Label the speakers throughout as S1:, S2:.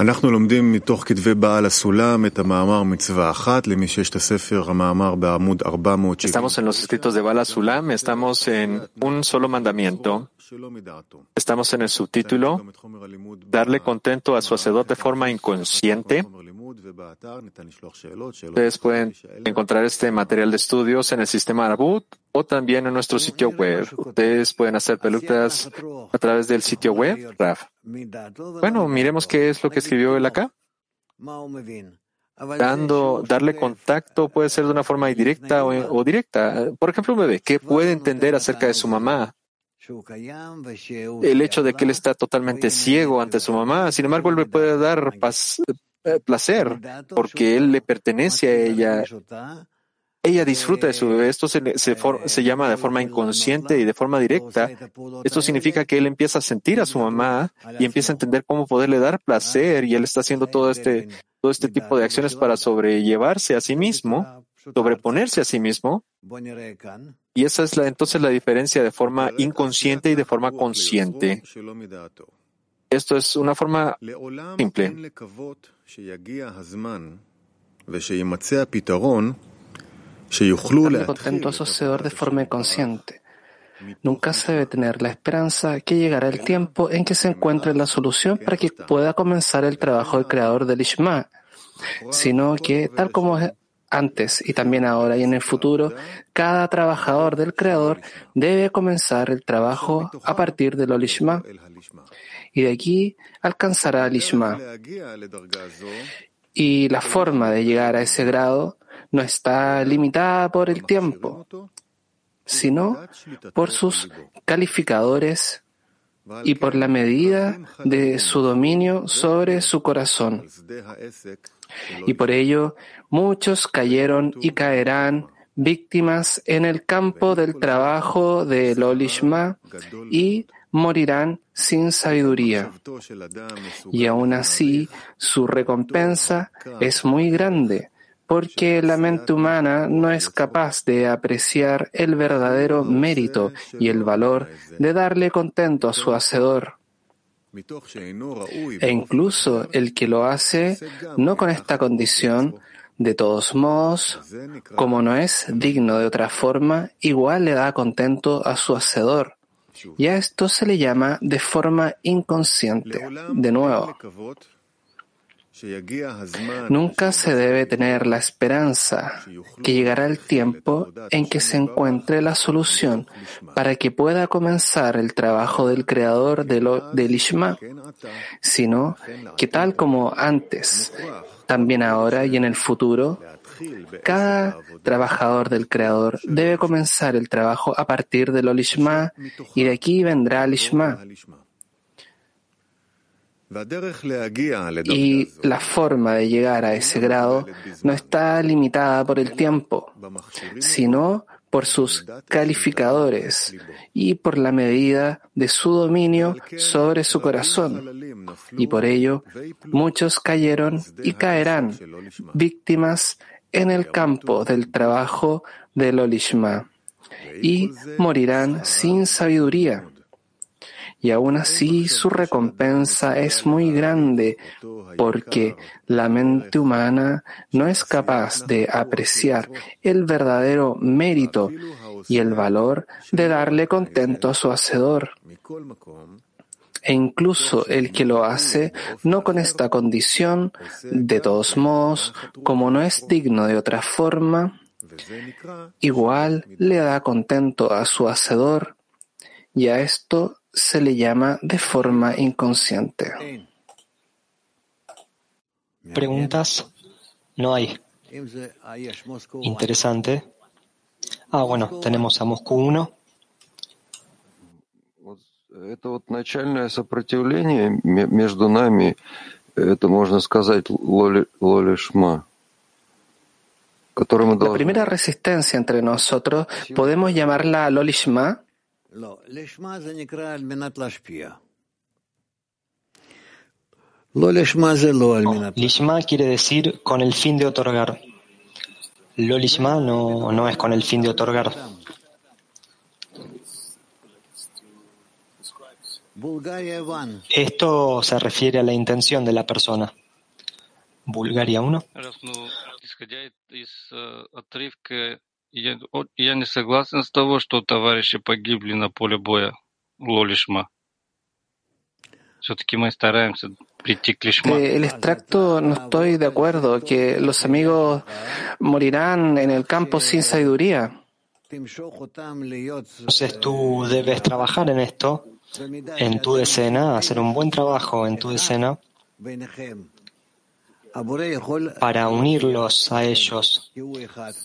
S1: אנחנו לומדים מתוך כתבי בעל הסולם את המאמר מצווה אחת, למי שיש את הספר, המאמר בעמוד 470.
S2: Estamos en los escritos de Bala Sulam, estamos en un solo mandamiento. Estamos en el subtítulo, darle contento a su hacedor de forma inconsciente. Ustedes pueden encontrar este material de estudios en el sistema Arbut o también en nuestro sitio web. Ustedes pueden hacer pelucas a través del sitio web, RAF. Bueno, miremos qué es lo que escribió él acá. Dando, darle contacto puede ser de una forma indirecta o, o directa. Por ejemplo, un bebé, ¿qué puede entender acerca de su mamá? El hecho de que él está totalmente ciego ante su mamá, sin embargo, él le puede dar paz, placer porque él le pertenece a ella. Ella disfruta de su bebé. Esto se, se, se, llama de forma inconsciente y de forma directa. Esto significa que él empieza a sentir a su mamá y empieza a entender cómo poderle dar placer y él está haciendo todo este, todo este tipo de acciones para sobrellevarse a sí mismo, sobreponerse a sí mismo. Y esa es la, entonces la diferencia de forma inconsciente y de forma consciente. Esto es una forma simple.
S3: Darle contento a su hacedor de forma inconsciente. Nunca se debe tener la esperanza que llegará el tiempo en que se encuentre la solución para que pueda comenzar el trabajo del creador del Ishma, sino que, tal como antes y también ahora y en el futuro, cada trabajador del creador debe comenzar el trabajo a partir del Olishma y de aquí alcanzará el Ishma. Y la forma de llegar a ese grado no está limitada por el tiempo, sino por sus calificadores y por la medida de su dominio sobre su corazón. Y por ello muchos cayeron y caerán víctimas en el campo del trabajo del Olishma y morirán sin sabiduría. Y aún así, su recompensa es muy grande, porque la mente humana no es capaz de apreciar el verdadero mérito y el valor de darle contento a su hacedor. E incluso el que lo hace no con esta condición, de todos modos, como no es digno de otra forma, igual le da contento a su hacedor. Y a esto se le llama de forma inconsciente. De nuevo, Nunca se debe tener la esperanza que llegará el tiempo en que se encuentre la solución para que pueda comenzar el trabajo del creador del Ishma, sino que tal como antes, también ahora y en el futuro, cada trabajador del Creador debe comenzar el trabajo a partir del Olishma y de aquí vendrá el Ishma. Y la forma de llegar a ese grado no está limitada por el tiempo, sino por sus calificadores y por la medida de su dominio sobre su corazón. Y por ello, muchos cayeron y caerán víctimas en el campo del trabajo del Olishma y morirán sin sabiduría y aún así su recompensa es muy grande porque la mente humana no es capaz de apreciar el verdadero mérito y el valor de darle contento a su hacedor. E incluso el que lo hace no con esta condición, de todos modos, como no es digno de otra forma, igual le da contento a su hacedor, y a esto se le llama de forma inconsciente.
S4: ¿Preguntas? No hay. Interesante. Ah, bueno, tenemos a Moscú 1.
S5: Это вот начальное сопротивление между нами, это можно сказать лоли, лолишма.
S3: La primera resistencia entre nosotros, ¿podemos llamarla lolishma?
S4: Lishma quiere decir con el fin de otorgar. Lo lishma no, no es con el fin de otorgar. Esto se refiere a la intención de la persona. Bulgaria 1.
S6: Я не согласен с того, что товарищи погибли на поле боя Лолишма. Все-таки мы стараемся прийти к лишма.
S3: El extracto no estoy de acuerdo que los amigos morirán en el campo sin sabiduría.
S4: Entonces tú debes trabajar en esto, en tu decena, hacer un buen trabajo en tu decena para unirlos a ellos.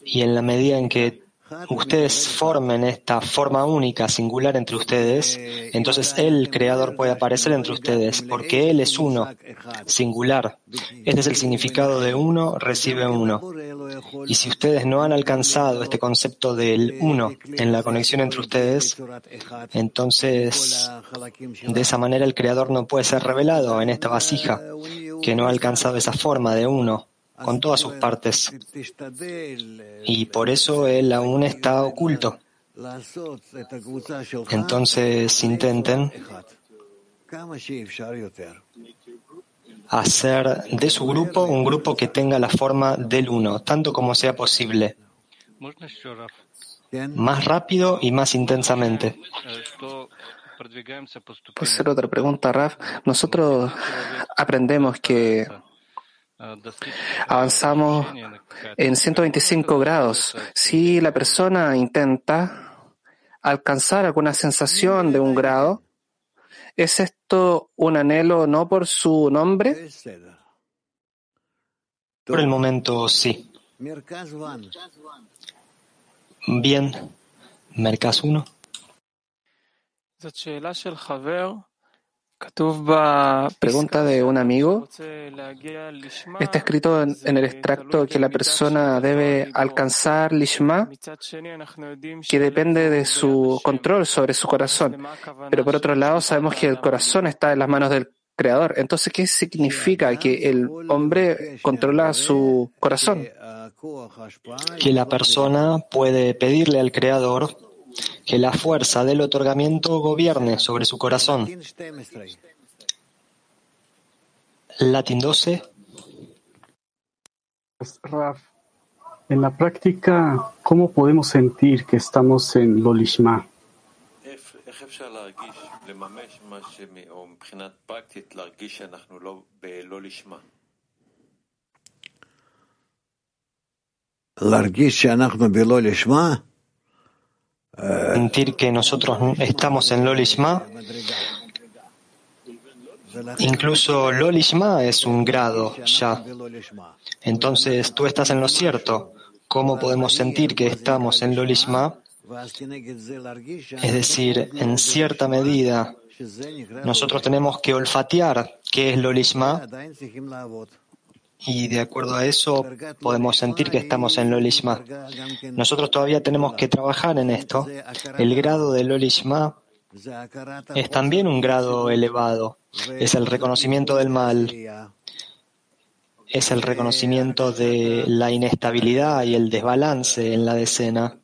S4: Y en la medida en que ustedes formen esta forma única, singular entre ustedes, entonces el Creador puede aparecer entre ustedes, porque Él es uno, singular. Este es el significado de uno, recibe uno. Y si ustedes no han alcanzado este concepto del uno en la conexión entre ustedes, entonces de esa manera el Creador no puede ser revelado en esta vasija que no ha alcanzado esa forma de uno con todas sus partes. Y por eso él aún está oculto. Entonces intenten hacer de su grupo un grupo que tenga la forma del uno, tanto como sea posible. Más rápido y más intensamente.
S3: Puede ser otra pregunta, Raf. Nosotros aprendemos que avanzamos en 125 grados. Si la persona intenta alcanzar alguna sensación de un grado, ¿es esto un anhelo no por su nombre?
S4: Por el momento, sí. Bien. Mercas 1.
S3: Pregunta de un amigo. Está escrito en, en, el extracto que la persona debe alcanzar Lishma, que depende de su control sobre su corazón. Pero por otro lado, sabemos que el corazón está en las manos del Creador. Entonces, ¿qué significa que el hombre controla su corazón?
S4: Que la persona puede pedirle al Creador que la fuerza del otorgamiento gobierne sobre su corazón. Latin 12.
S7: Raf, en la práctica, ¿cómo podemos sentir que estamos en Lolishma?
S4: Sentir que nosotros estamos en Lolishma. Incluso Lolishma es un grado ya. Entonces tú estás en lo cierto. ¿Cómo podemos sentir que estamos en Lolishma? Es decir, en cierta medida, nosotros tenemos que olfatear qué es Lolishma y de acuerdo a eso podemos sentir que estamos en Lolishma. Nosotros todavía tenemos que trabajar en esto. El grado de Lolishma es también un grado elevado. Es el reconocimiento del mal. Es el reconocimiento de la inestabilidad y el desbalance en la decena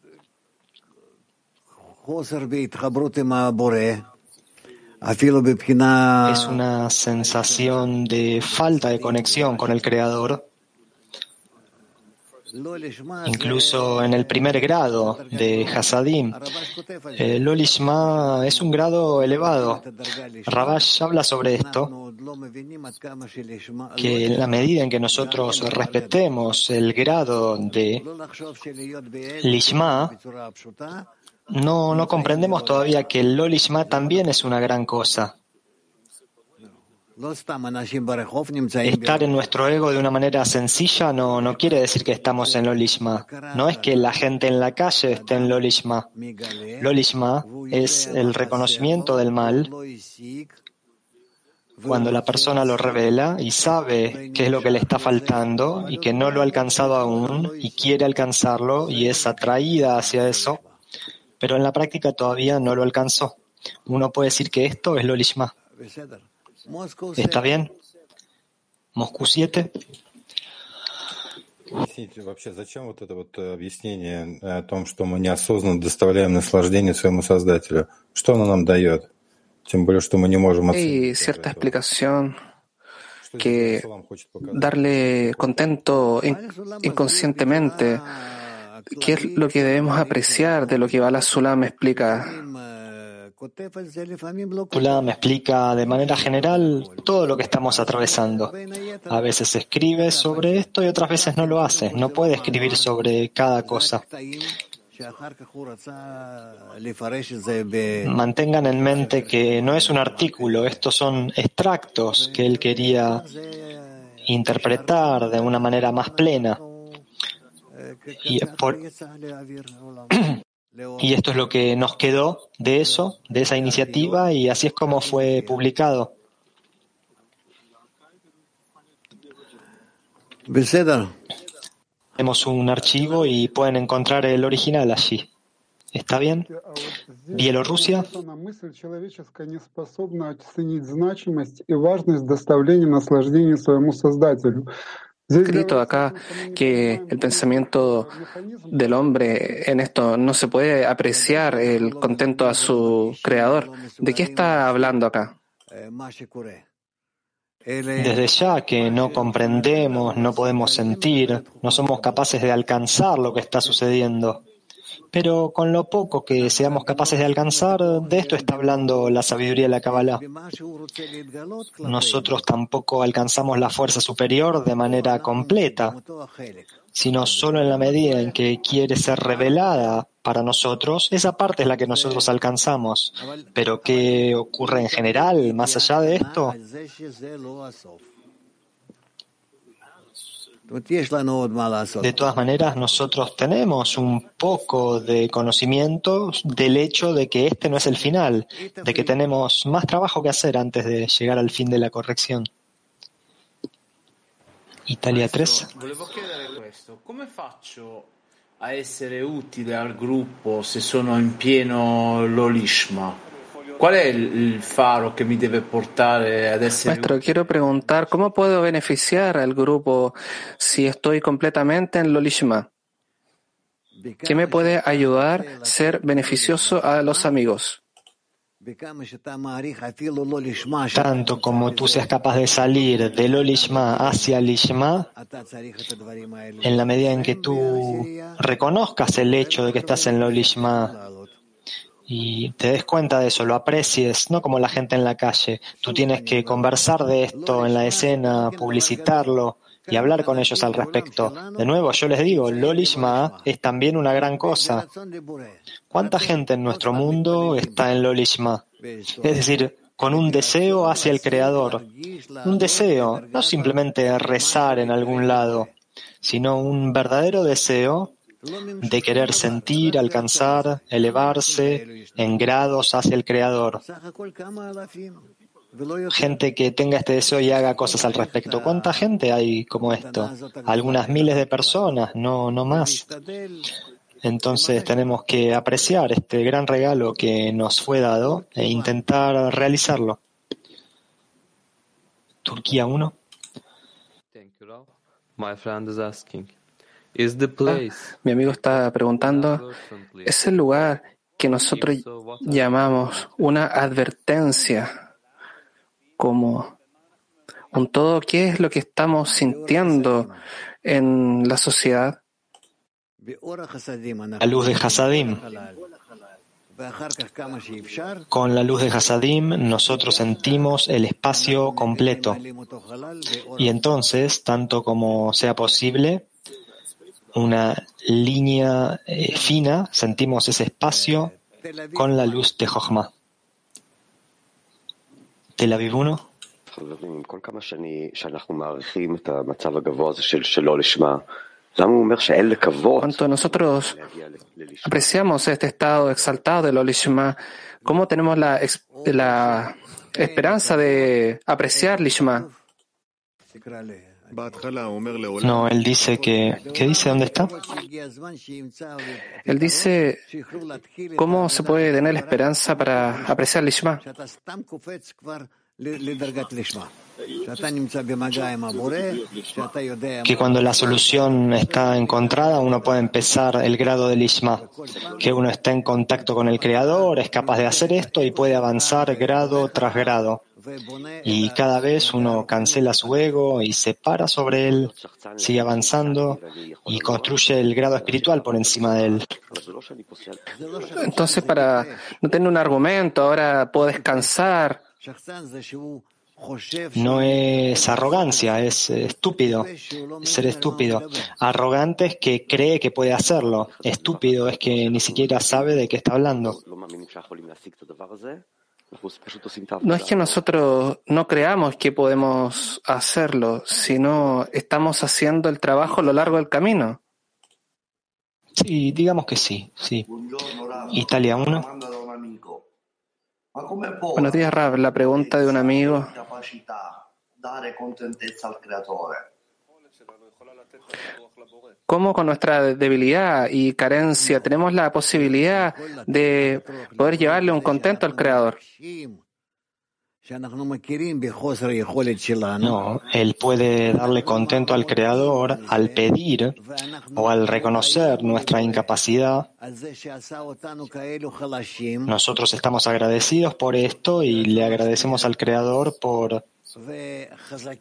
S4: es una sensación de falta de conexión con el Creador. Incluso en el primer grado de Hasadim, el Lolishma es un grado elevado. Rabash habla sobre esto, que en la medida en que nosotros respetemos el grado de Lishma, no, no comprendemos todavía que el Lolishma también es una gran cosa. Estar en nuestro ego de una manera sencilla no, no quiere decir que estamos en Lolishma. No es que la gente en la calle esté en Lolishma. Lolishma es el reconocimiento del mal cuando la persona lo revela y sabe qué es lo que le está faltando y que no lo ha alcanzado aún y quiere alcanzarlo y es atraída hacia eso pero en la práctica todavía no lo alcanzó. Uno puede decir que esto es Lolishma. ¿Está bien? Moscú 7.
S8: Вообще, зачем вот это вот объяснение о том, что мы неосознанно доставляем наслаждение своему Создателю? Что оно нам дает? Тем более, что мы не можем
S3: Hay
S8: оценить даже
S3: cierta
S8: этого.
S3: explicación
S8: Что здесь
S3: que
S8: Салам хочет показать?
S3: darle contento in- inconscientemente. ¿Qué es lo que debemos apreciar de lo que Bala Sulam explica?
S4: Tula me explica de manera general todo lo que estamos atravesando. A veces escribe sobre esto y otras veces no lo hace. No puede escribir sobre cada cosa. Mantengan en mente que no es un artículo, estos son extractos que él quería interpretar de una manera más plena. Y, por- y esto es lo que nos quedó de eso, de esa iniciativa, y así es como fue publicado. Tenemos un archivo y pueden encontrar el original allí. ¿Está bien? Bielorrusia
S3: escrito acá que el pensamiento del hombre en esto no se puede apreciar el contento a su creador. ¿De qué está hablando acá?
S4: Desde ya que no comprendemos, no podemos sentir, no somos capaces de alcanzar lo que está sucediendo. Pero con lo poco que seamos capaces de alcanzar, de esto está hablando la sabiduría de la Kabbalah. Nosotros tampoco alcanzamos la fuerza superior de manera completa, sino solo en la medida en que quiere ser revelada para nosotros, esa parte es la que nosotros alcanzamos. Pero ¿qué ocurre en general más allá de esto? De todas maneras, nosotros tenemos un poco de conocimiento del hecho de que este no es el final, de que tenemos más trabajo que hacer antes de llegar al fin de la corrección. Italia 3.
S9: Volevo chiedere questo, come faccio a essere utile al gruppo se sono in pieno l'olishma? È il il faro che mi deve portare ad essere
S3: Maestro, quiero preguntar, ¿cómo puedo beneficiar al grupo si estoy completamente en Lolishma? ¿Qué me puede ayudar a ser beneficioso a los amigos?
S4: Tanto como tú seas capaz de salir del Olishma hacia el Ishma, en la medida en que tú reconozcas el hecho de que estás en el Olishma y te des cuenta de eso, lo aprecies, no como la gente en la calle. Tú tienes que conversar de esto en la escena, publicitarlo y hablar con ellos al respecto. De nuevo, yo les digo, Lolishma es también una gran cosa. ¿Cuánta gente en nuestro mundo está en Lolishma? Es decir, con un deseo hacia el Creador. Un deseo, no simplemente rezar en algún lado, sino un verdadero deseo de querer sentir, alcanzar, elevarse en grados hacia el Creador. Gente que tenga este deseo y haga cosas al respecto. ¿Cuánta gente hay como esto? Algunas miles de personas, no, no más. Entonces tenemos que apreciar este gran regalo que nos fue dado e intentar realizarlo. Turquía 1.
S10: Thank you. My friend is asking,
S3: Mi amigo está preguntando, ¿es el lugar que nosotros llamamos una advertencia como un todo? ¿Qué es lo que estamos sintiendo en la sociedad?
S4: La luz de Hasadim. Con la luz de Hasadim nosotros sentimos el espacio completo. Y entonces, tanto como sea posible, una línea eh, fina, sentimos ese espacio con la luz de Jochma. Tel Aviv 1.
S3: Cuanto nosotros apreciamos este estado exaltado del Olishma, ¿cómo tenemos la, la esperanza de apreciar Lishma?
S4: No, él dice que... ¿Qué dice? ¿Dónde está?
S3: Él dice, ¿cómo se puede tener la esperanza para apreciar Lishma?
S4: que cuando la solución está encontrada uno puede empezar el grado del Ishma, que uno está en contacto con el Creador, es capaz de hacer esto y puede avanzar grado tras grado. Y cada vez uno cancela su ego y se para sobre él, sigue avanzando y construye el grado espiritual por encima de él.
S3: Entonces, para no tener un argumento, ahora puedo descansar.
S4: No es arrogancia, es estúpido, ser estúpido. Arrogante es que cree que puede hacerlo. Estúpido es que ni siquiera sabe de qué está hablando.
S3: No es que nosotros no creamos que podemos hacerlo, sino estamos haciendo el trabajo a lo largo del camino.
S4: Sí, digamos que sí, sí. Italia 1.
S3: Buenos días, Rab. La pregunta de un amigo. ¿Cómo con nuestra debilidad y carencia tenemos la posibilidad de poder llevarle un contento al Creador?
S4: No, él puede darle contento al Creador al pedir o al reconocer nuestra incapacidad. Nosotros estamos agradecidos por esto y le agradecemos al Creador por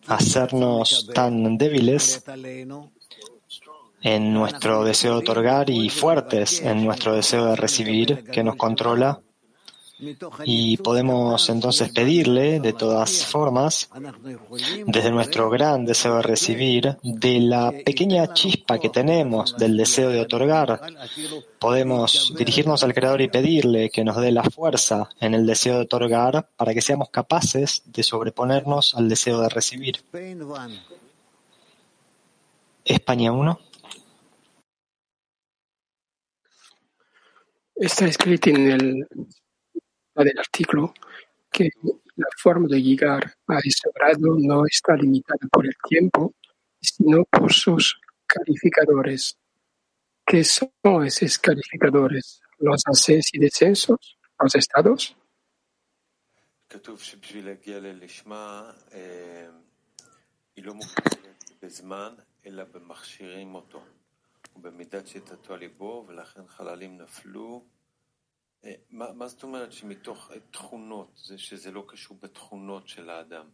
S4: hacernos tan débiles en nuestro deseo de otorgar y fuertes en nuestro deseo de recibir que nos controla. Y podemos entonces pedirle, de todas formas, desde nuestro gran deseo de recibir, de la pequeña chispa que tenemos del deseo de otorgar, podemos dirigirnos al Creador y pedirle que nos dé la fuerza en el deseo de otorgar para que seamos capaces de sobreponernos al deseo de recibir. España 1.
S11: Está escrito en el del artículo que la forma de llegar a ese grado no está limitada por el tiempo, sino por sus calificadores. ¿Qué son esos calificadores? ¿Los ascensos y descensos? ¿Los estados?
S5: מה זאת אומרת שמתוך תכונות, זה שזה לא קשור בתכונות של האדם?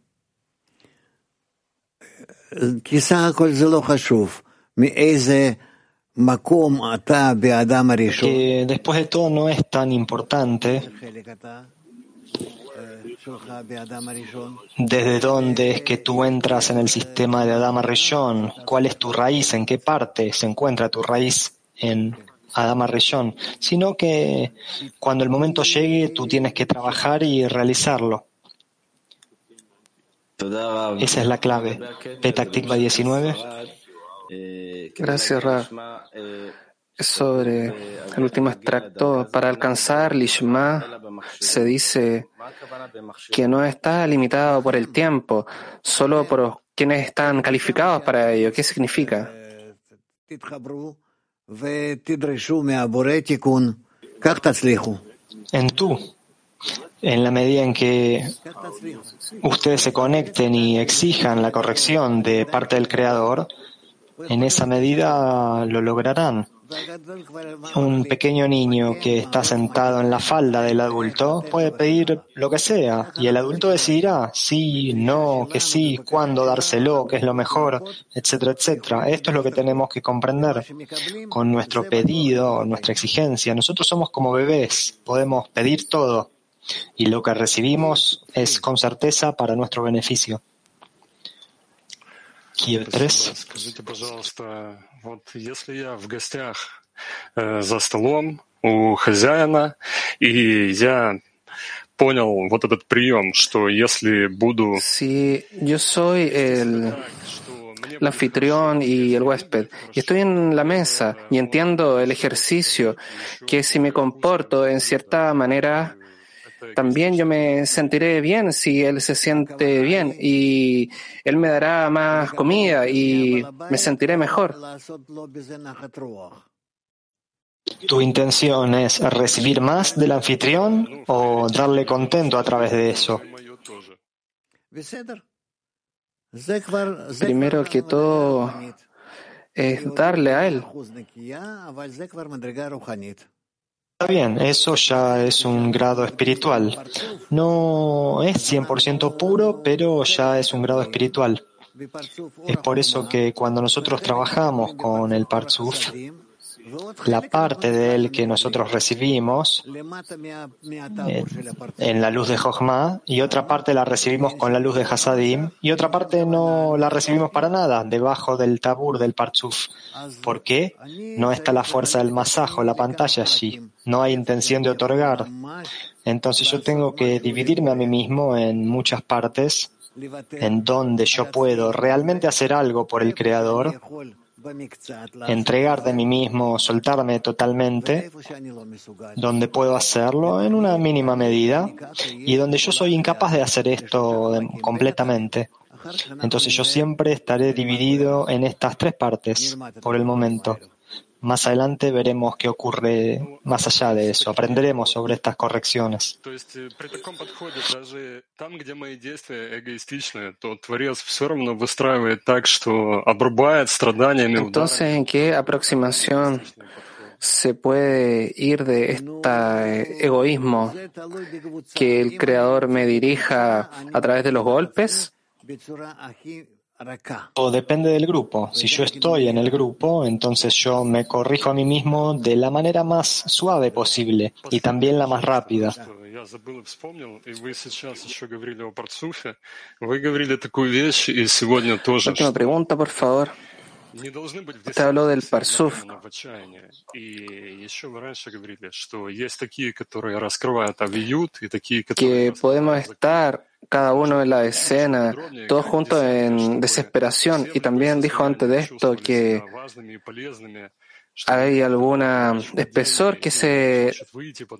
S12: כי סך הכל זה לא חשוב. מאיזה מקום אתה באדם הראשון?
S4: Que después de todo no es tan importante desde dónde es que tú entras en el sistema de Adama Rishon, cuál es tu raíz, en qué parte se encuentra tu raíz en Adama Rishon, sino que cuando el momento llegue tú tienes que trabajar y realizarlo. Esa es la clave. Petaktikva 19.
S3: Gracias, Ra. Sobre el último extracto, para alcanzar Lishma se dice que no está limitado por el tiempo, solo por quienes están calificados para ello. ¿Qué significa?
S4: En tú, en la medida en que ustedes se conecten y exijan la corrección de parte del Creador, en esa medida lo lograrán. Un pequeño niño que está sentado en la falda del adulto puede pedir lo que sea y el adulto decidirá sí, no, que sí, cuándo dárselo, qué es lo mejor, etcétera, etcétera. Esto es lo que tenemos que comprender. Con nuestro pedido, nuestra exigencia, nosotros somos como bebés, podemos pedir todo y lo que recibimos es con certeza para nuestro beneficio.
S13: Kiev Вот если я в гостях э, за столом у хозяина, и я понял вот этот прием, что если буду...
S3: Si yo soy el, el anfitrión y el huésped, y estoy en la mesa y entiendo el ejercicio, que si me comporto en cierta manera, también yo me sentiré bien si él se siente bien y él me dará más comida y me sentiré mejor.
S4: ¿Tu intención es recibir más del anfitrión o darle contento a través de eso?
S3: Primero que todo es darle a Él.
S4: Está bien, eso ya es un grado espiritual. No es 100% puro, pero ya es un grado espiritual. Es por eso que cuando nosotros trabajamos con el Parzuf, la parte de él que nosotros recibimos en, la luz de Jochma y otra parte la recibimos con la luz de Hasadim y otra parte no la recibimos para nada debajo del tabur del Parzuf. ¿Por qué? No está la fuerza del masajo, la pantalla allí. No hay intención de otorgar. Entonces yo tengo que dividirme a mí mismo en muchas partes en donde yo puedo realmente hacer algo por el Creador entregar de mí mismo, soltarme totalmente, donde puedo hacerlo en una mínima medida y donde yo soy incapaz de hacer esto completamente. Entonces yo siempre estaré dividido en estas tres partes por el momento. Más adelante veremos qué ocurre más allá de eso. Aprenderemos sobre estas correcciones.
S3: Entonces, ¿en qué aproximación se puede ir de este egoísmo que el Creador me dirija a través de los golpes?
S4: O depende del grupo. Si yo estoy en el grupo, entonces yo me corrijo a mí mismo de la manera más suave posible y también la más rápida.
S3: Última pregunta, por favor. Usted habló del Parsuf. Que podemos estar cada uno en la escena, todos juntos en desesperación. Y también dijo antes de esto que hay alguna espesor que se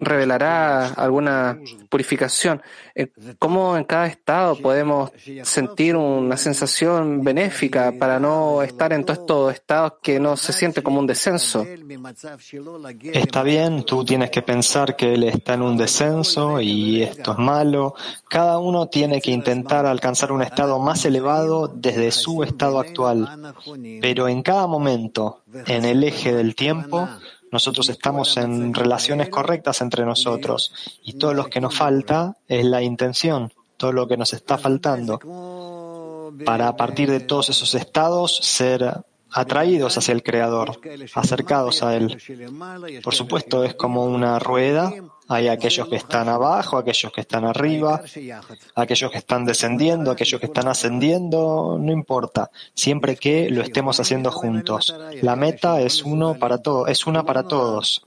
S3: revelará, alguna purificación. Eh, ¿Cómo en cada estado podemos sentir una sensación benéfica para no estar en todos estos estados que no se siente como un descenso?
S4: Está bien, tú tienes que pensar que él está en un descenso y esto es malo. Cada uno tiene que intentar alcanzar un estado más elevado desde su estado actual. Pero en cada momento, en el eje del tiempo, nosotros estamos en relaciones correctas entre nosotros y todo lo que nos falta es la intención, todo lo que nos está faltando para a partir de todos esos estados ser atraídos hacia el Creador, acercados a Él. Por supuesto, es como una rueda. Hay aquellos que están abajo, aquellos que están arriba, aquellos que están descendiendo, aquellos que están ascendiendo, no importa, siempre que lo estemos haciendo juntos. La meta es uno para todos, es una para todos.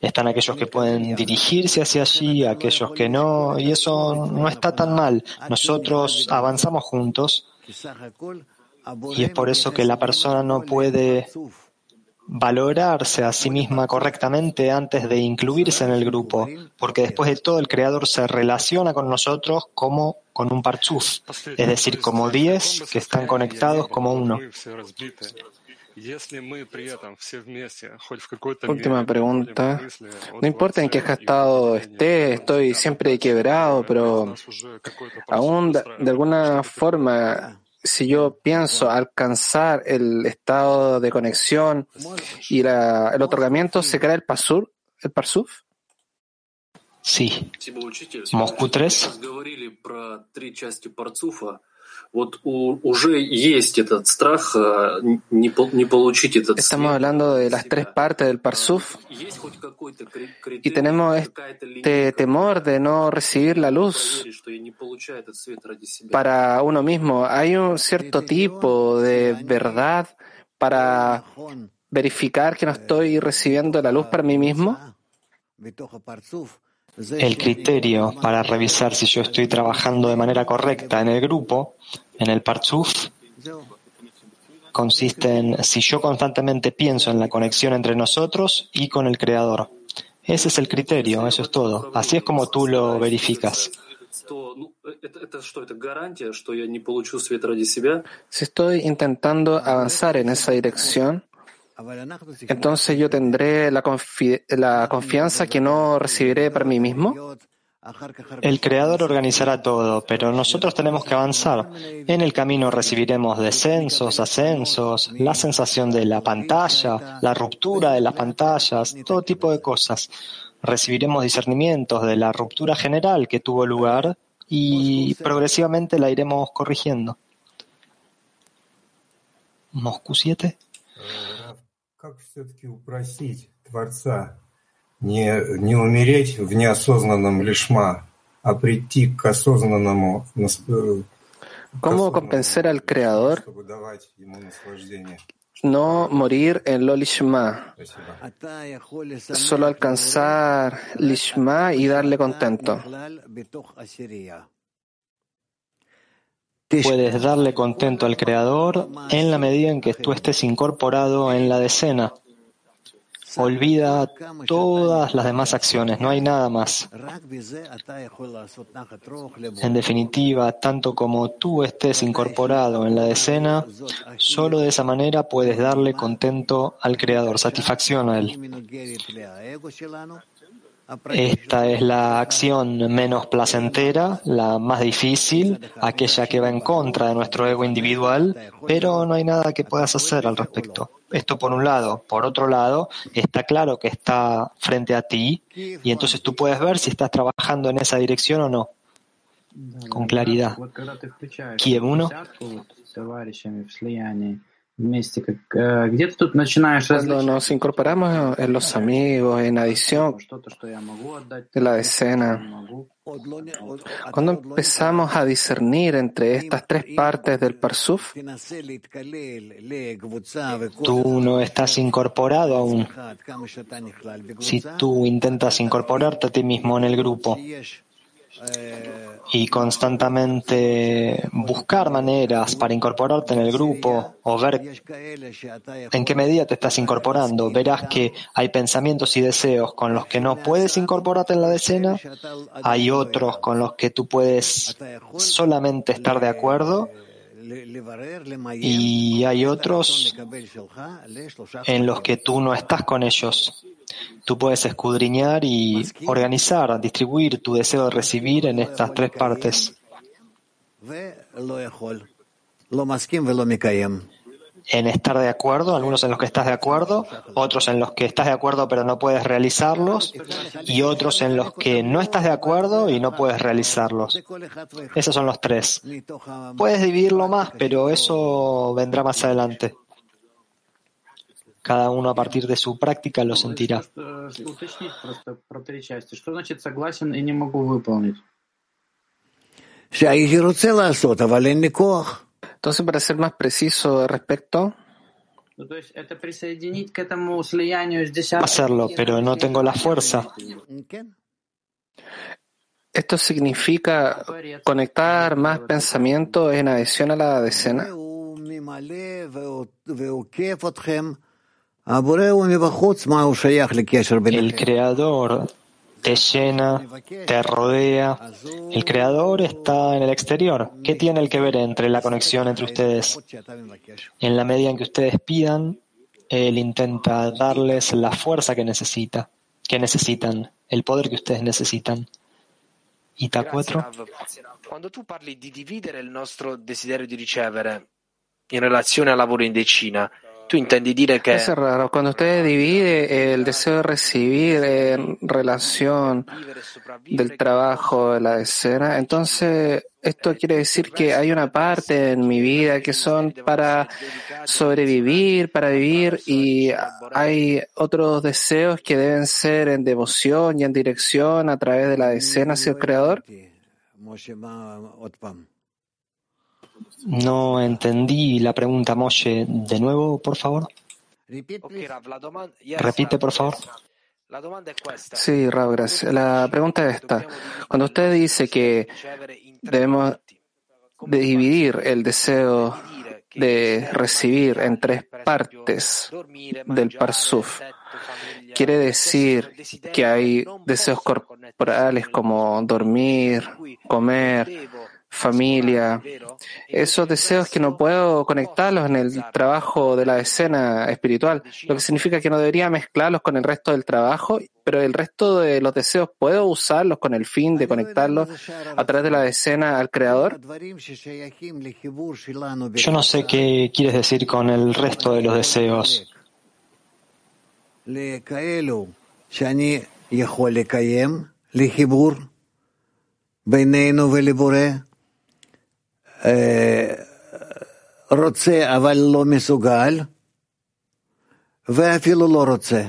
S4: Están aquellos que pueden dirigirse hacia allí, aquellos que no, y eso no está tan mal. Nosotros avanzamos juntos y es por eso que la persona no puede valorarse a sí misma correctamente antes de incluirse en el grupo, porque después de todo el Creador se relaciona con nosotros como con un parchuf, es decir, como diez que están conectados como uno.
S3: Última pregunta. No importa en qué estado esté, estoy siempre quebrado, pero aún de alguna forma si yo pienso alcanzar el estado de conexión y la, el otorgamiento, ¿se crea el pasur, el parsuf?
S4: Sí. Moscú 3.
S3: Estamos hablando de las tres partes del Parsuf. y tenemos este temor de no recibir la luz para uno mismo. ¿Hay un cierto tipo de verdad para verificar que no estoy recibiendo la luz para mí mismo?
S4: El criterio para revisar si yo estoy trabajando de manera correcta en el grupo, en el Parzuf, consiste en si yo constantemente pienso en la conexión entre nosotros y con el Creador. Ese es el criterio, eso es todo. Así es como tú lo verificas.
S3: Si estoy intentando avanzar en esa dirección, entonces yo tendré la, confianza que no recibiré para mí mismo.
S4: El Creador organizará todo, pero nosotros tenemos que avanzar. En el camino recibiremos descensos, ascensos, la sensación de la pantalla, la ruptura de las pantallas, todo tipo de cosas. Recibiremos discernimientos de la ruptura general que tuvo lugar y progresivamente la iremos corrigiendo. Moscú 7.
S8: Как все-таки упросить Творца не, не умереть в неосознанном лишма, а прийти к осознанному, э,
S3: ¿Cómo convencer al Creador no morir en lo lishma, solo alcanzar lishma y darle contento?
S4: Puedes darle contento al Creador en la medida en que tú estés incorporado en la decena. Olvida todas las demás acciones, no hay nada más. En definitiva, tanto como tú estés incorporado en la decena, solo de esa manera puedes darle contento al Creador, satisfacción a Él. Esta es la acción menos placentera, la más difícil, aquella que va en contra de nuestro ego individual, pero no hay nada que puedas hacer al respecto. Esto por un lado. Por otro lado, está claro que está frente a ti y entonces tú puedes ver si estás trabajando en esa dirección o no, con claridad.
S9: Kiev 1.
S3: Cuando nos incorporamos en los amigos, en adición de la decena, cuando empezamos a discernir entre estas tres partes del Parsuf,
S4: tú no estás incorporado aún. Si tú intentas incorporarte a ti mismo en el grupo, y constantemente buscar maneras para incorporarte en el grupo o ver en qué medida te estás incorporando, verás que hay pensamientos y deseos con los que no puedes incorporarte en la decena, hay otros con los que tú puedes solamente estar de acuerdo y hay otros en los que tú no estás con ellos. Tú puedes escudriñar y organizar, distribuir tu deseo de recibir en estas tres partes. En estar de acuerdo, algunos en los que estás de acuerdo, otros en los que estás de acuerdo pero no puedes realizarlos, y otros en los que no estás de acuerdo y no puedes realizarlos. Esos son los tres. Puedes dividirlo más, pero eso vendrá más adelante. Cada uno a partir de su práctica lo sentirá.
S3: Entonces, para ser más preciso respecto,
S4: hacerlo, pero no tengo la fuerza.
S3: ¿Esto significa conectar más pensamientos en adición a la decena?
S4: El creador te llena, te rodea. El creador está en el exterior. ¿Qué tiene el que ver entre la conexión entre ustedes? En la medida en que ustedes pidan, él intenta darles la fuerza que necesita, que necesitan, el poder que ustedes necesitan. Ita 4.
S14: Cuando tú parli di dividere il nostro desiderio di ricevere in relazione al lavoro in decina, tu intendi dire che
S3: Es raro, cuando usted divide el deseo de recibir en relación del trabajo de la decena, entonces esto quiere decir que hay una parte en mi vida que son para sobrevivir, para vivir, y hay otros deseos que deben ser en devoción y en dirección a través de la decena hacia el Creador.
S4: No entendí la pregunta, Moshe. De nuevo, por favor. Repite, por favor.
S3: Sí, Raúl, gracias. La pregunta es esta. Cuando usted dice que debemos de dividir el deseo de recibir en tres partes del Parsuf, quiere decir que hay deseos corporales como dormir, comer, familia, esos deseos que no puedo conectarlos en el trabajo de la escena espiritual, lo que significa que no debería mezclarlos con el resto del trabajo, pero el resto de los deseos puedo usarlos con el fin de conectarlos a través de la escena al Creador.
S4: Yo no sé qué quieres decir con el resto de los deseos.
S12: ולבורא, רוצה אבל לא מסוגל, ואפילו לא רוצה.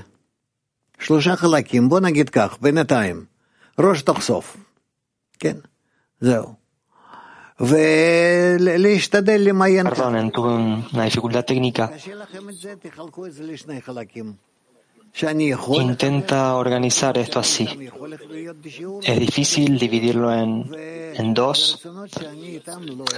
S12: שלושה חלקים, בוא נגיד כך, בינתיים, ראש תוך סוף, כן? זהו. ולהשתדל למיין.
S4: Perdonen, tuve una dificultad técnica. Intenta organizar esto así. Es difícil dividirlo en, dos.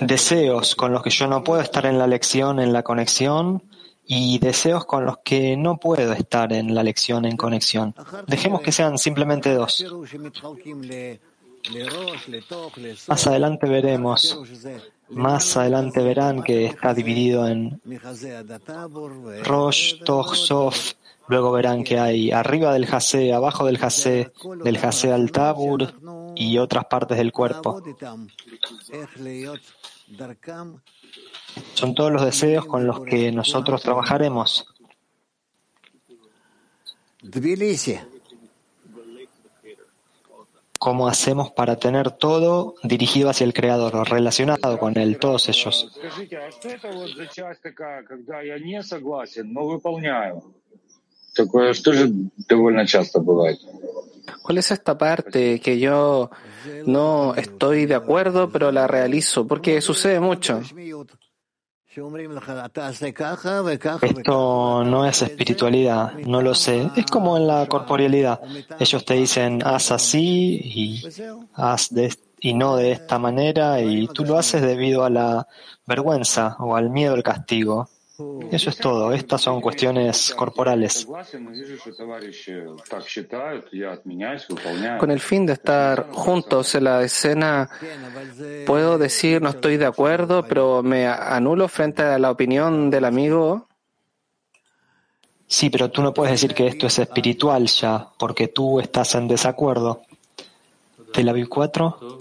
S4: Deseos con los que yo no puedo estar en la lección, en la conexión, y deseos con los que no puedo estar en la lección, en conexión. Dejemos que sean simplemente dos. Más adelante veremos, más adelante verán que está dividido en Rosh, Toch, Sof, Luego verán que hay arriba del jase, abajo del jase, del jase al tabur y otras partes del cuerpo. Son todos los deseos con los que nosotros trabajaremos cómo hacemos para tener todo dirigido hacia el Creador o relacionado con Él, todos ellos.
S3: ¿Cuál es esta parte que yo no estoy de acuerdo, pero la realizo? Porque sucede mucho.
S4: Esto no es espiritualidad, no lo sé. Es como en la corporealidad. Ellos te dicen, haz así y haz de, y no de esta manera, y tú lo haces debido a la vergüenza o al miedo al castigo. Eso es todo. Estas son cuestiones corporales.
S3: Con el fin de estar juntos en la escena, puedo decir no estoy de acuerdo, pero me anulo frente a la opinión del amigo.
S4: Sí, pero tú no puedes decir que esto es espiritual ya, porque tú estás en desacuerdo. ¿Tel Aviv 4?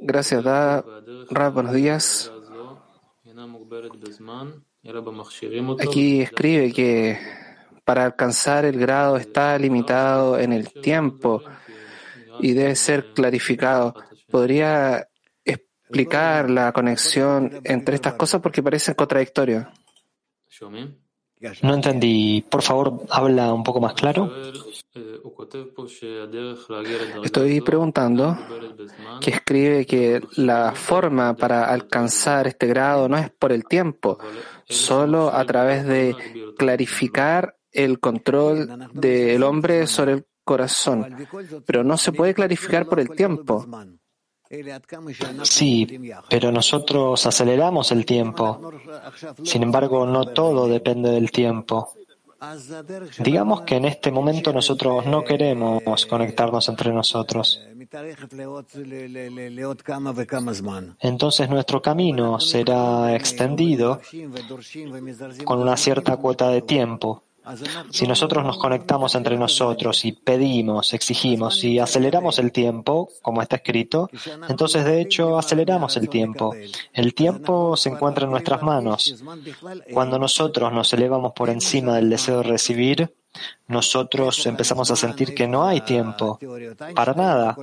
S3: Gracias. Rab, buenos días. Aquí escribe que para alcanzar el grado está limitado en el tiempo y debe ser clarificado. ¿Podría explicar la conexión entre estas cosas porque parecen contradictorias?
S4: No entendí. Por favor, habla un poco más claro.
S3: Estoy preguntando que escribe que la forma para alcanzar este grado no es por el tiempo, solo a través de clarificar el control del hombre sobre el corazón, pero no se puede clarificar por el tiempo.
S4: Sí, pero nosotros aceleramos el tiempo. Sin embargo, no todo depende del tiempo. Digamos que en este momento nosotros no queremos conectarnos entre nosotros. Entonces nuestro camino será extendido con una cierta cuota de tiempo. Si nosotros nos conectamos entre nosotros y pedimos, exigimos y aceleramos el tiempo, como está escrito, entonces de hecho aceleramos el tiempo. El tiempo se encuentra en nuestras manos. Cuando nosotros nos elevamos por encima del deseo de recibir, nosotros empezamos a sentir que no hay tiempo. Para nada.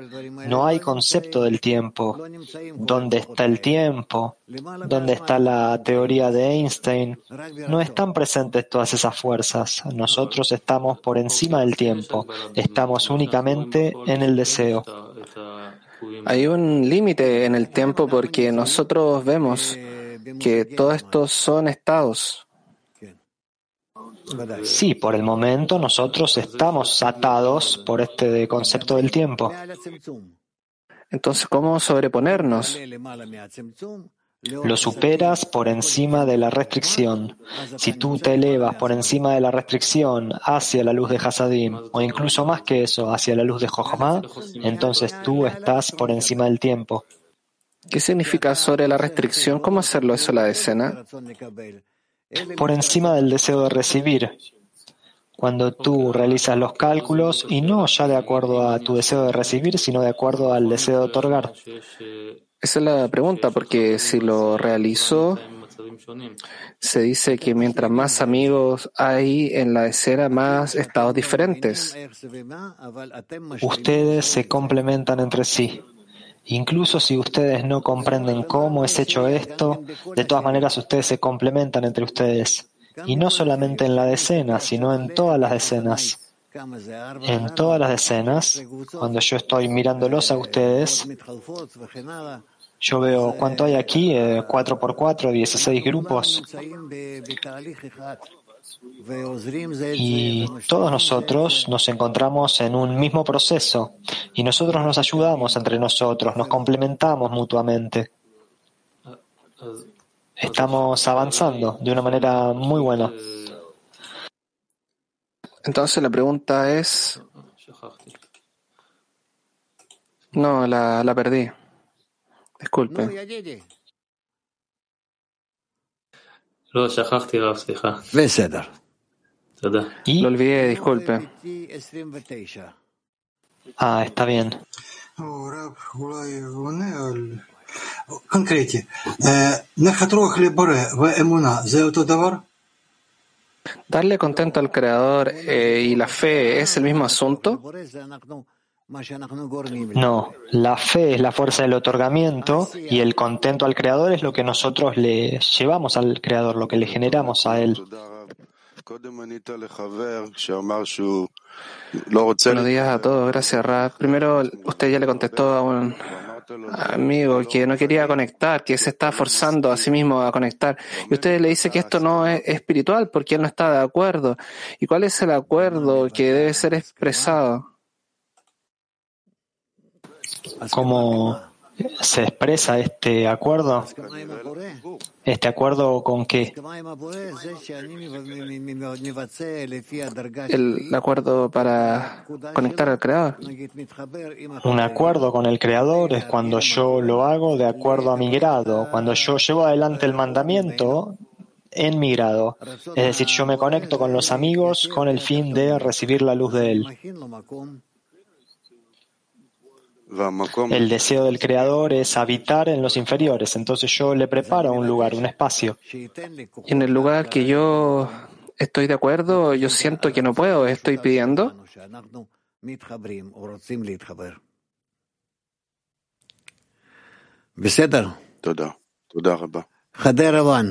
S4: No hay concepto del tiempo. ¿Dónde está el tiempo? ¿Dónde está la teoría de Einstein? No están presentes todas esas fuerzas. Nosotros estamos por encima del tiempo. Estamos únicamente en el deseo.
S3: Hay un límite en el tiempo porque nosotros vemos que todos estos son estados.
S4: Sí, por el momento nosotros estamos atados por este concepto del tiempo.
S3: Entonces, ¿cómo sobreponernos?
S4: Lo superas por encima de la restricción. Si tú te elevas por encima de la restricción hacia la luz de Hasadim, o incluso más que eso, hacia la luz de Jochma, entonces tú estás por encima del tiempo.
S3: ¿Qué significa sobre la restricción? ¿Cómo hacerlo eso en la decena?
S4: Por encima del deseo de recibir. Cuando tú realizas los cálculos y no ya de acuerdo a tu deseo de recibir, sino de acuerdo al deseo de otorgar.
S3: Esa es la pregunta, porque si lo realizo, se dice que mientras más amigos hay en la escena, más estados diferentes.
S4: Ustedes se complementan entre sí. Incluso si ustedes no comprenden cómo es hecho esto, de todas maneras ustedes se complementan entre ustedes. Y no solamente en la decena, sino en todas las decenas. En todas las decenas, cuando yo estoy mirándolos a ustedes, yo veo cuánto hay aquí, 4x4, 16 grupos. Y todos nosotros nos encontramos en un mismo proceso y nosotros nos ayudamos entre nosotros, nos complementamos mutuamente. Estamos avanzando de una manera muy buena.
S3: Entonces la pregunta es... No, la, la perdí. Disculpe.
S10: לא שכחתי רב, סליחה.
S12: בסדר.
S10: תודה.
S3: Lo olvidé, disculpe.
S4: Ah, está bien.
S8: הרב אולי עונה על... קונקרטי, נחת רוח לבורא ואמונה זה אותו דבר?
S3: Darle contento al Creador eh, y la fe es el mismo asunto.
S4: No, la fe es la fuerza del otorgamiento y el contento al Creador es lo que nosotros le llevamos al Creador, lo que le generamos a Él.
S3: Buenos días a todos, gracias Rab. Primero, usted ya le contestó a un amigo que no quería conectar, que se está forzando a sí mismo a conectar. Y usted le dice que esto no es espiritual porque él no está de acuerdo. ¿Y cuál es el acuerdo que debe ser expresado?
S4: ¿Cómo se expresa este acuerdo? ¿Este acuerdo con qué?
S3: El acuerdo para conectar al Creador.
S4: Un acuerdo con el Creador es cuando yo lo hago de acuerdo a mi grado, cuando yo llevo adelante el mandamiento en mi grado. Es decir, yo me conecto con los amigos con el fin de recibir la luz de Él. El deseo del Creador es habitar en los inferiores, entonces yo le preparo un lugar, un espacio.
S3: En el lugar que yo estoy de acuerdo, yo siento que no puedo, estoy pidiendo.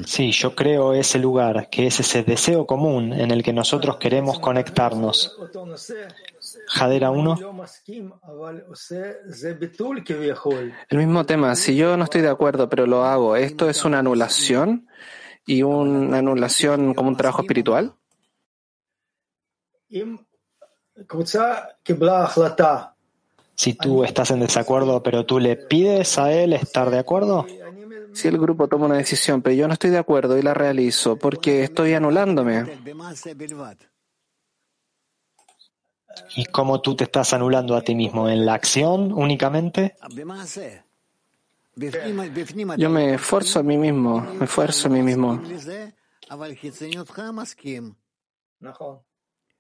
S4: Sí, yo creo ese lugar, que es ese deseo común en el que nosotros queremos conectarnos. Jadera 1.
S3: El mismo tema, si yo no estoy de acuerdo, pero lo hago, ¿esto es una anulación y una anulación como un trabajo espiritual?
S4: Si tú estás en desacuerdo, pero tú le pides a él estar de acuerdo.
S3: Si el grupo toma una decisión, pero yo no estoy de acuerdo y la realizo porque estoy anulándome
S4: y cómo tú te estás anulando a ti mismo en la acción únicamente.
S3: Yo me esfuerzo a mí mismo, me esfuerzo a mí mismo.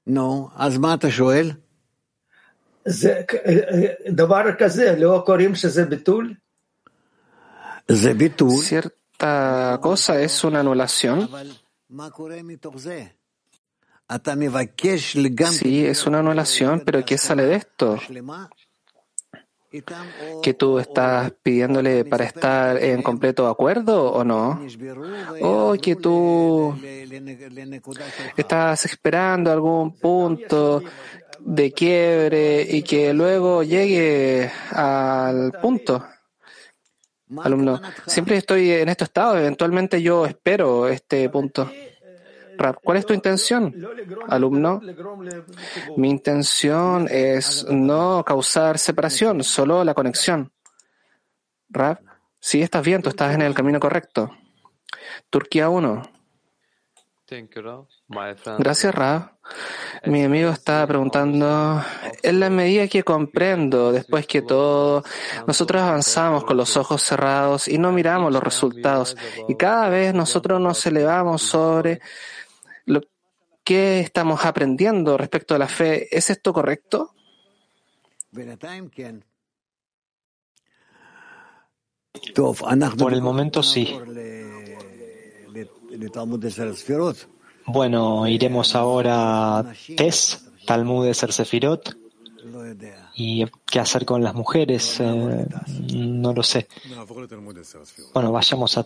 S12: No, Asmata Joel.
S3: Cierta cosa es una anulación. Sí, es una anulación, pero ¿qué sale de esto? ¿Que tú estás pidiéndole para estar en completo acuerdo o no? ¿O que tú estás esperando algún punto de quiebre y que luego llegue al punto? Alumno, siempre estoy en este estado, eventualmente yo espero este punto. ¿Cuál es tu intención, alumno? Mi intención es no causar separación, solo la conexión. Rab, Sí, estás bien, tú estás en el camino correcto. Turquía 1.
S10: Thank you, Rav. My friend.
S3: Gracias, Ra. Mi amigo está preguntando, en la medida que comprendo, después que todo, nosotros avanzamos con los ojos cerrados y no miramos los resultados, y cada vez nosotros nos elevamos sobre lo que estamos aprendiendo respecto a la fe. ¿Es esto correcto?
S4: Por el momento sí. Bueno, iremos ahora a Tes, Talmud de Ser Sefirot. ¿Y qué hacer con las mujeres? Eh, no lo sé. Bueno, vayamos a